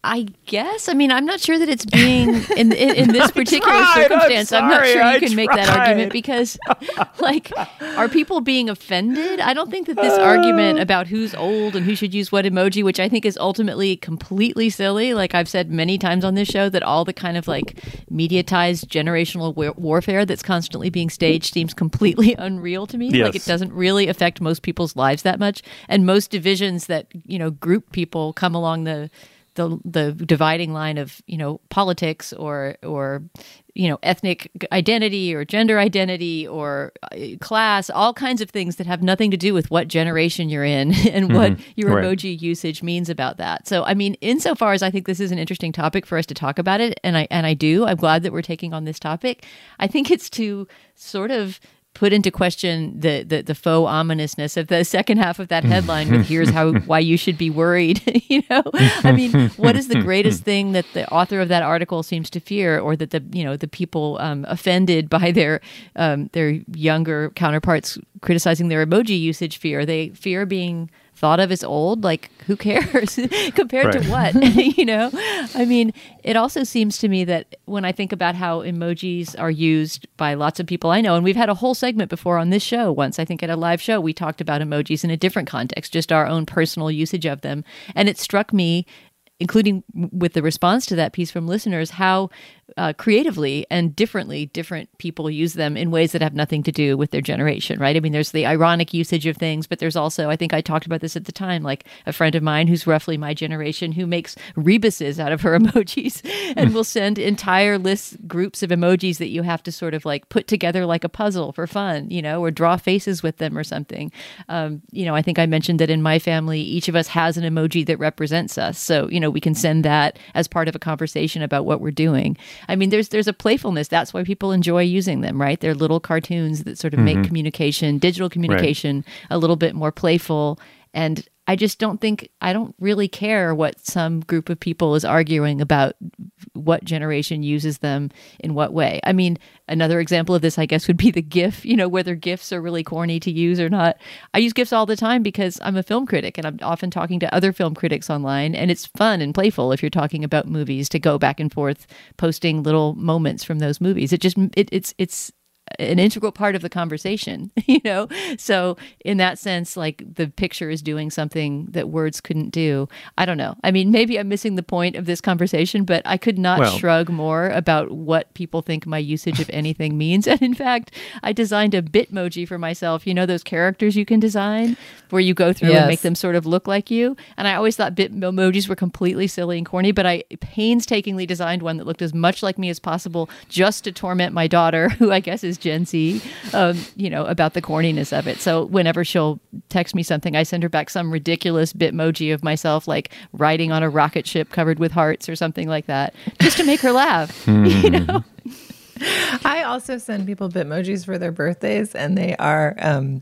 I guess. I mean, I'm not sure that it's being in in, in this particular tried, circumstance. I'm I'm, not sure you I can make that argument because, like, are people being offended? I don't think that this uh. argument about who's old and who should use what emoji, which I think is ultimately completely silly. Like I've said many times on this show, that all the kind of like mediatized generational war- warfare that's constantly being staged seems completely unreal to me. Like it doesn't really affect most people's lives that much, and most divisions that you know group people come along the the the dividing line of you know politics or or you know ethnic identity or gender identity or uh, class all kinds of things that have nothing to do with what generation you're in and what Mhm. your Right. emoji usage means about that so i mean insofar as i think this is an interesting topic for us to talk about it and i and i do i'm glad that we're taking on this topic i think it's to sort of put into question the, the the faux ominousness of the second half of that headline with here's how why you should be worried you know? I mean what is the greatest thing that the author of that article seems to fear or that the you know the people um, offended by their um, their younger counterparts criticizing their emoji usage fear? They fear being thought of as old like who cares? Compared to what you know? I mean it also seems to me that when i think about how emojis are used by lots of people i know and we've had a whole segment before on this show once i think at a live show we talked about emojis in a different context just our own personal usage of them. And it struck me including with the response to that piece from listeners, how uh, creatively and differently different people use them in ways that have nothing to do with their generation, right? I mean, there's the ironic usage of things, but there's also, I think I talked about this at the time, like a friend of mine who's roughly my generation who makes rebuses out of her emojis and will send entire lists, groups of emojis that you have to sort of like put together like a puzzle for fun, you know, or draw faces with them or something. Um, you know, I think I mentioned that in my family, each of us has an emoji that represents us. So, you know, we can send that as part of a conversation about what we're doing. I mean, there's there's a playfulness. That's why people enjoy using them, right? They're little cartoons that sort of make Mhm. communication, digital communication, a little bit more playful. And I just don't think I don't really care what some group of people is arguing about what generation uses them in what way. I mean, another example of this, I guess, would be the GIF, you know, whether GIFs are really corny to use or not. I use GIFs all the time because I'm a film critic and I'm often talking to other film critics online. And it's fun and playful if you're talking about movies to go back and forth posting little moments from those movies. It just, it, it's, it's, an integral part of the conversation, you know? So, in that sense, like the picture is doing something that words couldn't do. I don't know. I mean, maybe I'm missing the point of this conversation, but I could not Well- shrug more about what people think my usage of anything means. And in fact, I designed a Bitmoji for myself. You know, those characters you can design where you go through Yes. and make them sort of look like you. And I always thought Bitmojis were completely silly and corny, but I painstakingly designed one that looked as much like me as possible just to torment my daughter, who I guess is Gen Z, um, you know, about the corniness of it. So whenever she'll text me something, I send her back some ridiculous Bitmoji of myself, like riding on a rocket ship covered with hearts or something like that, just to make her laugh. you know? I also send people Bitmojis for their birthdays, and they are um,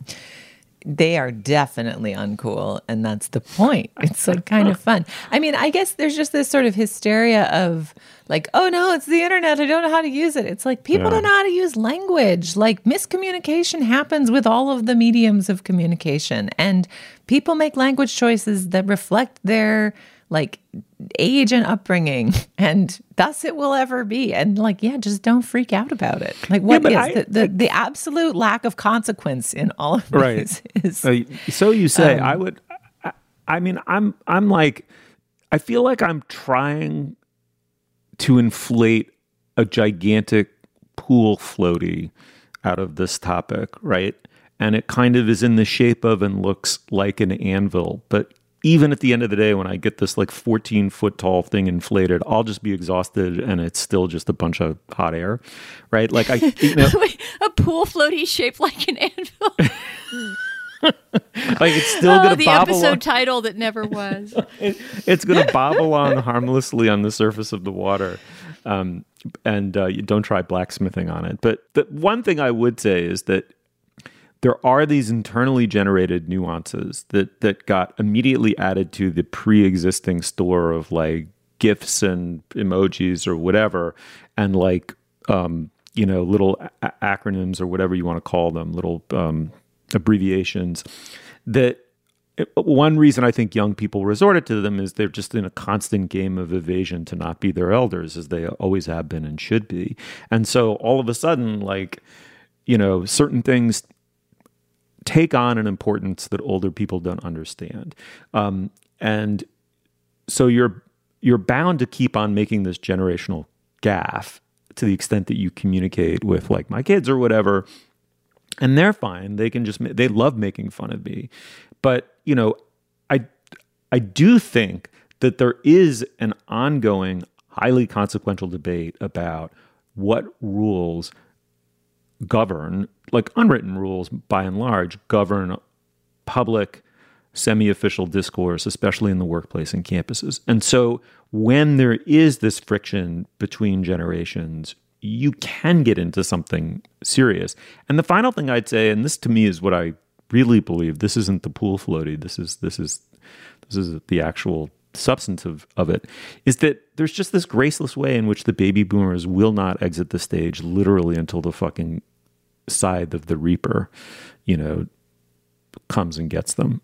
they are definitely uncool, and that's the point. It's like kind of fun. I mean, I guess there's just this sort of hysteria of like, oh no, it's the internet. I don't know how to use it. It's like people Yeah. don't know how to use language. Like miscommunication happens with all of the mediums of communication, and people make language choices that reflect their like age and upbringing and thus it will ever be. And like yeah just don't freak out about it. Like what but is I- the, the, the absolute lack of consequence in all of right. this is Uh, so you say um, i would I, I mean i'm i'm like i feel like i'm trying to inflate a gigantic pool floaty out of this topic right? And it kind of is in the shape of and looks like an anvil but even at the end of the day when i get this like 14 foot tall thing inflated i'll just be exhausted and it's still just a bunch of hot air right like i you know Wait, a pool floaty shaped like an anvil. like it's still oh, gonna the bob episode along. title that never was. it's going to bob along harmlessly on the surface of the water. Um, and uh, you don't try blacksmithing on it. But the one thing I would say is that there are these internally generated nuances that that got immediately added to the pre-existing store of like gifs and emojis or whatever, and like um, you know little a- acronyms or whatever you want to call them, little um, abbreviations that one reason I think young people resorted to them is they're just in a constant game of evasion to not be their elders, as they always have been and should be. And so all of a sudden, like, you know, certain things take on an importance that older people don't understand. Um, and so you're you're bound to keep on making this generational gaff to the extent that you communicate with like my kids or whatever. And they're fine. They can just they love making fun of me. But you know i i do think that there is an ongoing highly consequential debate about what rules govern like unwritten rules by and large govern public semi-official discourse especially in the workplace and campuses. And so when there is this friction between generations you can get into something serious. And the final thing i'd say and this to me is what i really believe this isn't the pool floaty this is this is this is the actual substance of, of it is that there's just this graceless way in which the baby boomers will not exit the stage literally until the fucking scythe of the reaper you know comes and gets them.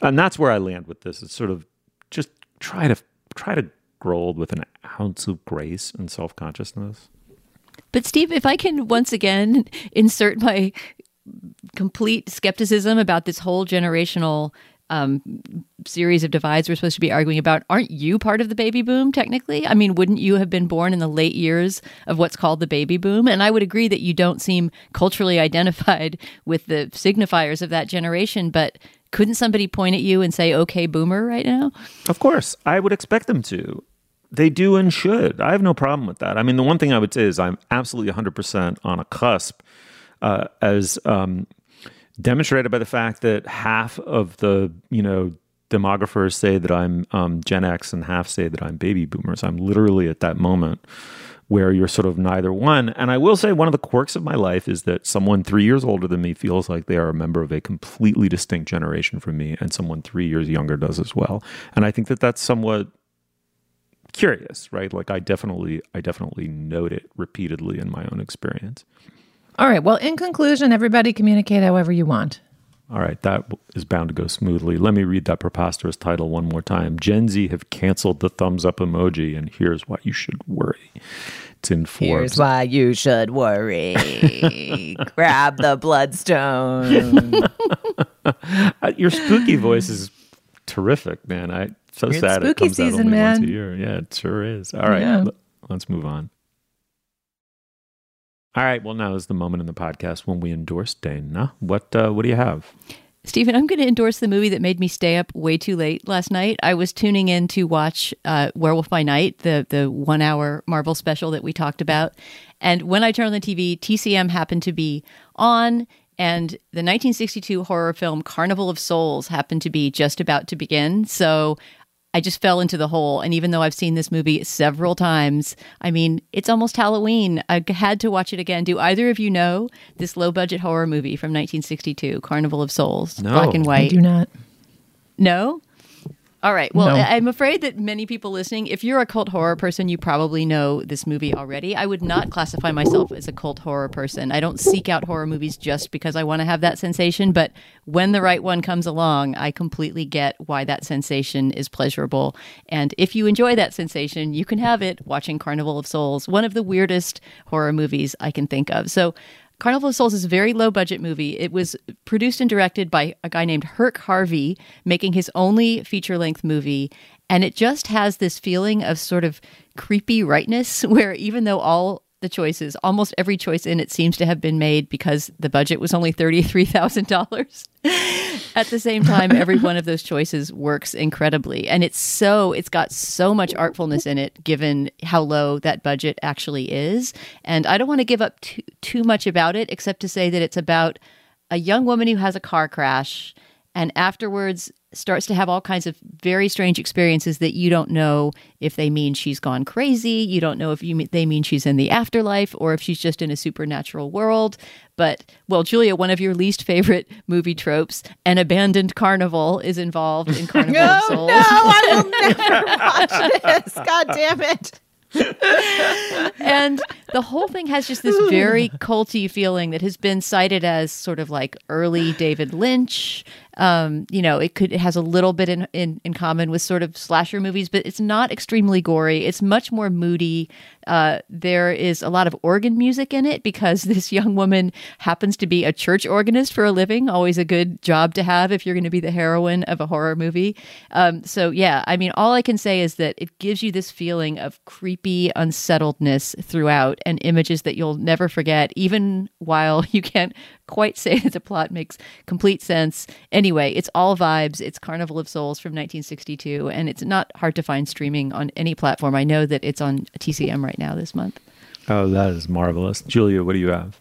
And that's where i land with this. It's sort of just try to try to grow old with an ounce of grace and self-consciousness. But Steve, if I can once again insert my complete skepticism about this whole generational um, series of divides we're supposed to be arguing about, aren't you part of the baby boom technically? I mean, wouldn't you have been born in the late years of what's called the baby boom? And I would agree that you don't seem culturally identified with the signifiers of that generation, but couldn't somebody point at you and say, okay, boomer right now? Of course, I would expect them to. They do and should. I have no problem with that. I mean, the one thing I would say is I'm absolutely 100% on a cusp, uh, as um, demonstrated by the fact that half of the, you know, demographers say that I'm um, Gen X and half say that I'm baby boomers. I'm literally at that moment where you're sort of neither one. And I will say one of the quirks of my life is that someone three years older than me feels like they are a member of a completely distinct generation from me, and someone three years younger does as well. And I think that that's somewhat curious, right? Like I definitely, I definitely note it repeatedly in my own experience. All right well in conclusion everybody communicate however you want All right, that is bound to go smoothly. Let me read that preposterous title one more time. Gen Z have canceled the thumbs up emoji, and here's why you should worry. It's in Forbes. Here's why you should worry. Grab the bloodstone. Your spooky voice is terrific, man. I so It's sad it spooky comes out only man. once a year. Yeah, it sure is. All right, Yeah. let's move on. All right, well now is the moment in the podcast when we endorse Dana. What uh, what do you have? Stephen, I'm going to endorse the movie that made me stay up way too late last night. I was tuning in to watch uh, Werewolf by Night, the the one hour Marvel special that we talked about, and when I turned on the TV, TCM happened to be on, and the 1962 horror film Carnival of Souls happened to be just about to begin. So. I just fell into the hole. And even though I've seen this movie several times, I mean, it's almost Halloween. I had to watch it again. Do either of you know this low budget horror movie from 1962, Carnival of Souls? No. Black and white. I do not. No? All right. Well, No. I'm afraid that many people listening, if you're a cult horror person, you probably know this movie already. I would not classify myself as a cult horror person. I don't seek out horror movies just because I want to have that sensation, but when the right one comes along, I completely get why that sensation is pleasurable. And if you enjoy that sensation, you can have it watching Carnival of Souls, one of the weirdest horror movies I can think of. So, Carnival of Souls is a very low budget movie. It was produced and directed by a guy named Herk Harvey, making his only feature length movie. And it just has this feeling of sort of creepy rightness, where even though all the choices, almost every choice in it seems to have been made because the budget was only $33,000. At the same time, every one of those choices works incredibly. And it's so, it's got so much artfulness in it, given how low that budget actually is. And I don't want to give up too, too much about it, except to say that it's about a young woman who has a car crash and afterwards starts to have all kinds of very strange experiences that you don't know if they mean she's gone crazy you don't know if you they mean she's in the afterlife or if she's just in a supernatural world but well julia one of your least favorite movie tropes an abandoned carnival is involved in carnival of souls No, I will never watch this. God damn it. and the whole thing has just this very culty feeling that has been cited as sort of like early David Lynch. Um, you know, it could it has a little bit in, in in common with sort of slasher movies, but it's not extremely gory. It's much more moody. Uh, there is a lot of organ music in it because this young woman happens to be a church organist for a living. Always a good job to have if you're going to be the heroine of a horror movie. Um, so yeah, I mean, all I can say is that it gives you this feeling of creepy unsettledness throughout, and images that you'll never forget, even while you can't quite say that the plot makes complete sense. Anyway, it's all vibes. It's Carnival of Souls from 1962, and it's not hard to find streaming on any platform. I know that it's on TCM right now this month. Oh, that is marvelous. Julia, what do you have?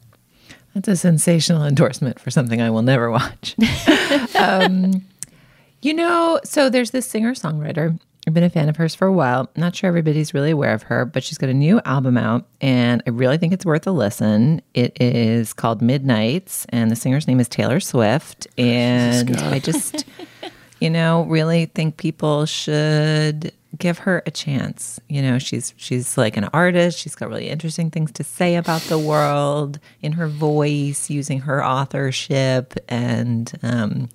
That's a sensational endorsement for something I will never watch. um, you know, so there's this singer songwriter. I've been a fan of hers for a while. Not sure everybody's really aware of her, but she's got a new album out, and I really think it's worth a listen. It is called Midnights, and the singer's name is Taylor Swift. And I just, you know, really think people should give her a chance. You know, she's she's like an artist. She's got really interesting things to say about the world in her voice, using her authorship, and um,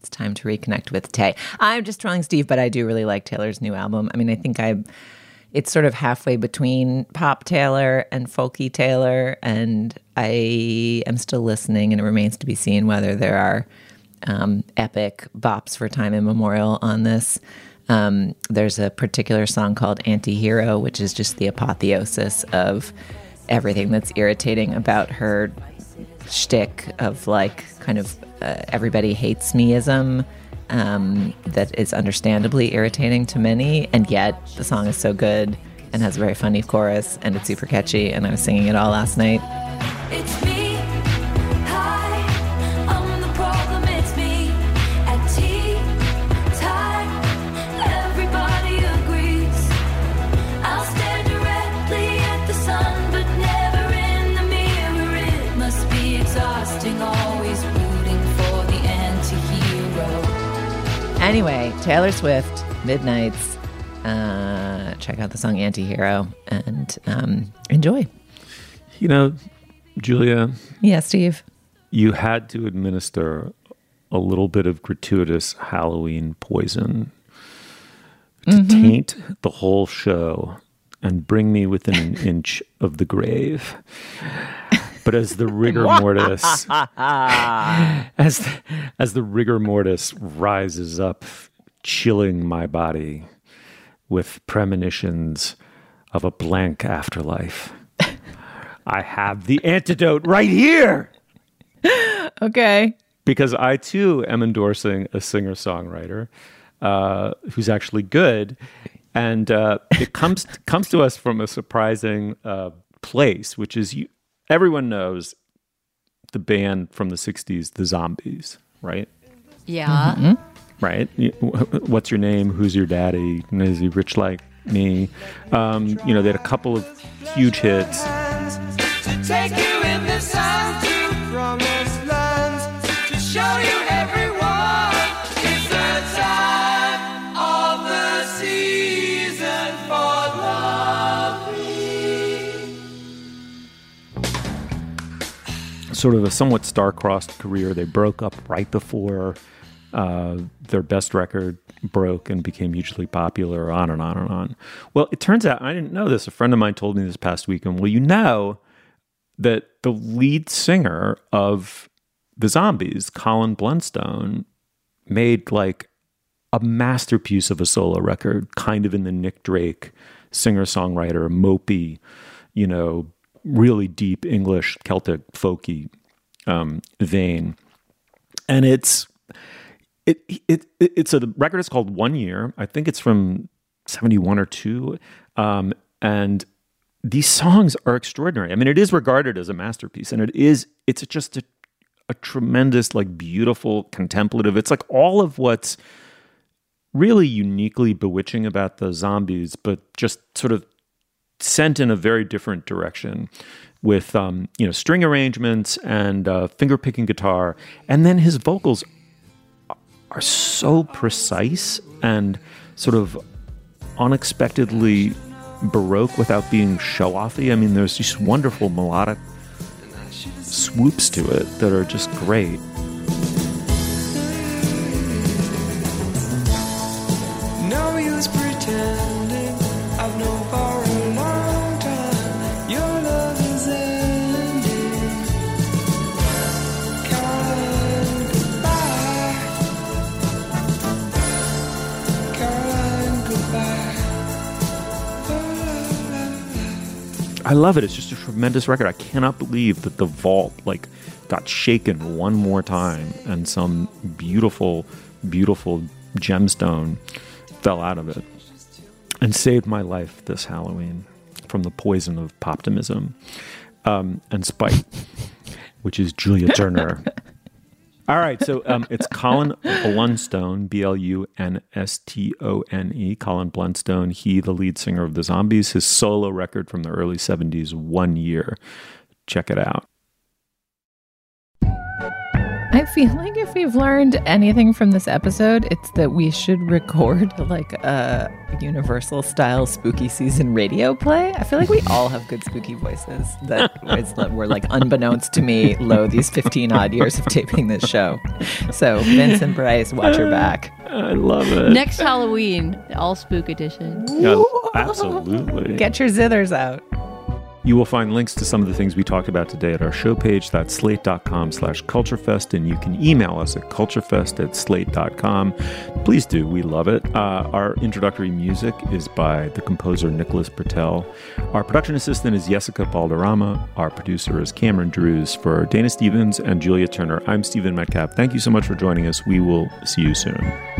it's time to reconnect with Tay. I'm just trolling Steve, but I do really like Taylor's new album. I mean, I think I. It's sort of halfway between pop Taylor and folky Taylor, and I am still listening, and it remains to be seen whether there are um, epic bops for time immemorial on this. Um, there's a particular song called Anti Hero, which is just the apotheosis of everything that's irritating about her shtick of like kind of uh, everybody hates meism um, that is understandably irritating to many. And yet the song is so good and has a very funny chorus and it's super catchy. And I was singing it all last night. Anyway, Taylor Swift, Midnights. Uh, check out the song Anti Hero and um, enjoy. You know, Julia, Yeah, Steve. you had to administer a little bit of gratuitous Halloween poison to taint the whole show and bring me within an inch of the grave. But as the rigor mortis, as the, as the rigor mortis rises up, chilling my body with premonitions of a blank afterlife, I have the antidote right here Okay. because I too am endorsing a singer songwriter uh, who's actually good, and uh, it comes comes to us from a surprising uh, place, which is you. Everyone knows the band from the '60s, the Zombies, right? Yeah. Right. You- wh- What's your name? Who's your daddy? Is he rich like me? Um, you know, they had a couple of huge hits. Sort of a somewhat star-crossed career. They broke up right before uh, their best record broke and became hugely popular. On and on and on. Well, it turns out I didn't know this. A friend of mine told me this past weekend. Well, you know that the lead singer of the Zombies, Colin Blunstone, made like a masterpiece of a solo record, kind of in the Nick Drake singer songwriter, mopey, you know, really deep English Celtic folky um, vein, and it's it, it it it's a record. It's called One Year. I think it's from seventy one or two, um, and these songs are extraordinary. I mean, it is regarded as a masterpiece, and it is. It's just a, a tremendous, like, beautiful, contemplative. It's like all of what's really uniquely bewitching about the zombies, but just sort of sent in a very different direction with um, you know string arrangements and uh, finger picking guitar, and then his vocals are so precise and sort of unexpectedly baroque without being show offy. I mean, there's just wonderful melodic swoops to it that are just great. I love it. It's just a tremendous record. I cannot believe that the vault like got shaken one more time and some beautiful, beautiful gemstone fell out of it and saved my life this Halloween from the poison of poptimism um, and spite, which is Julia Turner. All right, so um, it's Colin Blunstone, B L U N S T O N E, Colin Blunstone. He, the lead singer of the Zombies, his solo record from the early 70s, One Year. Check it out. Feel like if we've learned anything from this episode, it's that we should record like a universal style spooky season radio play. I feel like we all have good spooky voices that is, were like unbeknownst to me low these 15 odd years of taping this show. So Vincent Price, watch her back. I love it. Next Halloween, all spook edition. Yeah, absolutely. Get your zithers out. You will find links to some of the things we talked about today at our show page. That's slate.com slash culturefest. And you can email us at culturefest at slate.com. Please do. We love it. Uh, our introductory music is by the composer Nicholas Britell. Our production assistant is Jessica Balderrama. Our producer is Cameron Drews. For Dana Stevens and Julia Turner, I'm Stephen Metcalf. Thank you so much for joining us. We will see you soon.